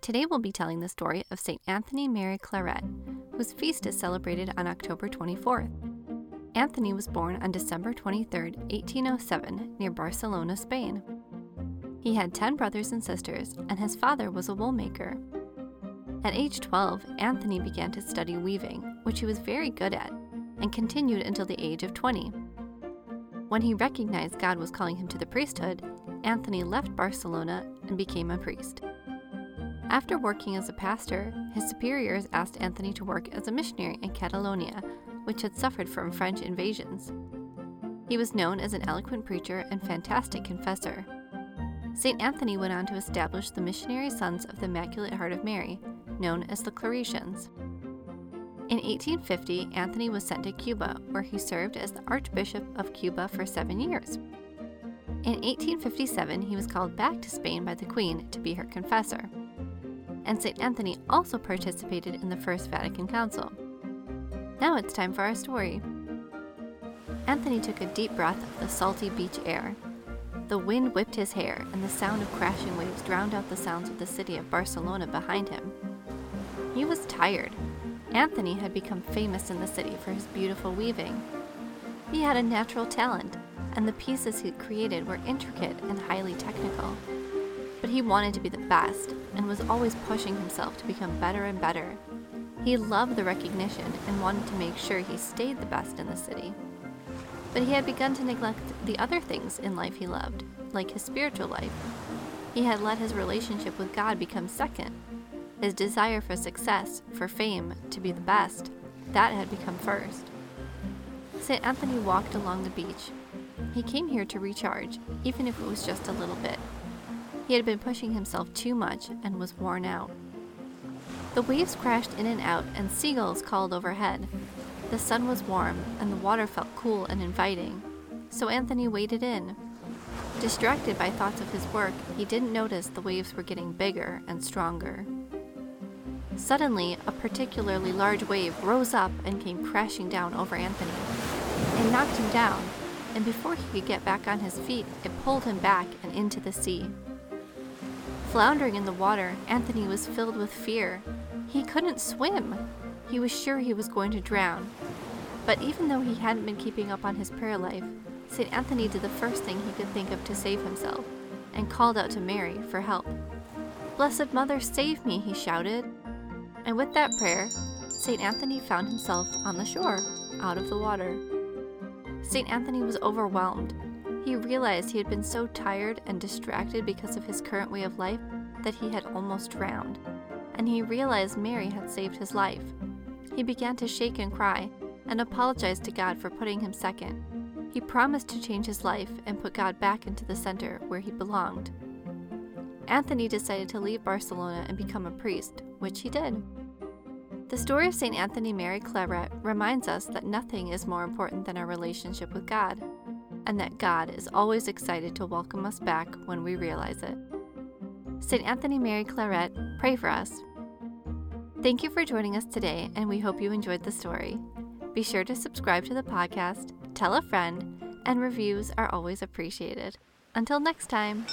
Today we'll be telling the story of St. Anthony Mary Claret, whose feast is celebrated on October 24th. Anthony was born on December 23, 1807, near Barcelona, Spain. He had 10 brothers and sisters, and his father was a woolmaker. At age 12, Anthony began to study weaving, which he was very good at, and continued until the age of 20. When he recognized God was calling him to the priesthood, Anthony left Barcelona and became a priest. After working as a pastor, his superiors asked Anthony to work as a missionary in Catalonia, which had suffered from French invasions. He was known as an eloquent preacher and fantastic confessor. St. Anthony went on to establish the Missionary Sons of the Immaculate Heart of Mary, known as the Claretians. In 1850, Anthony was sent to Cuba, where he served as the Archbishop of Cuba for seven years. In 1857, he was called back to Spain by the Queen to be her confessor and St. Anthony also participated in the First Vatican Council. Now it's time for our story. Anthony took a deep breath of the salty beach air. The wind whipped his hair, and the sound of crashing waves drowned out the sounds of the city of Barcelona behind him. He was tired. Anthony had become famous in the city for his beautiful weaving. He had a natural talent, and the pieces he created were intricate and highly technical. But he wanted to be the best and was always pushing himself to become better and better. He loved the recognition and wanted to make sure he stayed the best in the city. But he had begun to neglect the other things in life he loved, like his spiritual life. He had let his relationship with God become second. His desire for success, for fame, to be the best, that had become first. St. Anthony walked along the beach. He came here to recharge, even if it was just a little bit. He had been pushing himself too much and was worn out. The waves crashed in and out, and seagulls called overhead. The sun was warm, and the water felt cool and inviting, so Anthony waded in. Distracted by thoughts of his work, he didn't notice the waves were getting bigger and stronger. Suddenly, a particularly large wave rose up and came crashing down over Anthony. It knocked him down, and before he could get back on his feet, it pulled him back and into the sea. Floundering in the water, Anthony was filled with fear. He couldn't swim. He was sure he was going to drown. But even though he hadn't been keeping up on his prayer life, St. Anthony did the first thing he could think of to save himself and called out to Mary for help. Blessed Mother, save me, he shouted. And with that prayer, St. Anthony found himself on the shore, out of the water. St. Anthony was overwhelmed. He realized he had been so tired and distracted because of his current way of life that he had almost drowned, and he realized Mary had saved his life. He began to shake and cry and apologized to God for putting him second. He promised to change his life and put God back into the center where he belonged. Anthony decided to leave Barcelona and become a priest, which he did. The story of St. Anthony Mary Claret reminds us that nothing is more important than our relationship with God and that God is always excited to welcome us back when we realize it. St. Anthony Mary Claret, pray for us. Thank you for joining us today, and we hope you enjoyed the story. Be sure to subscribe to the podcast, tell a friend, and reviews are always appreciated. Until next time.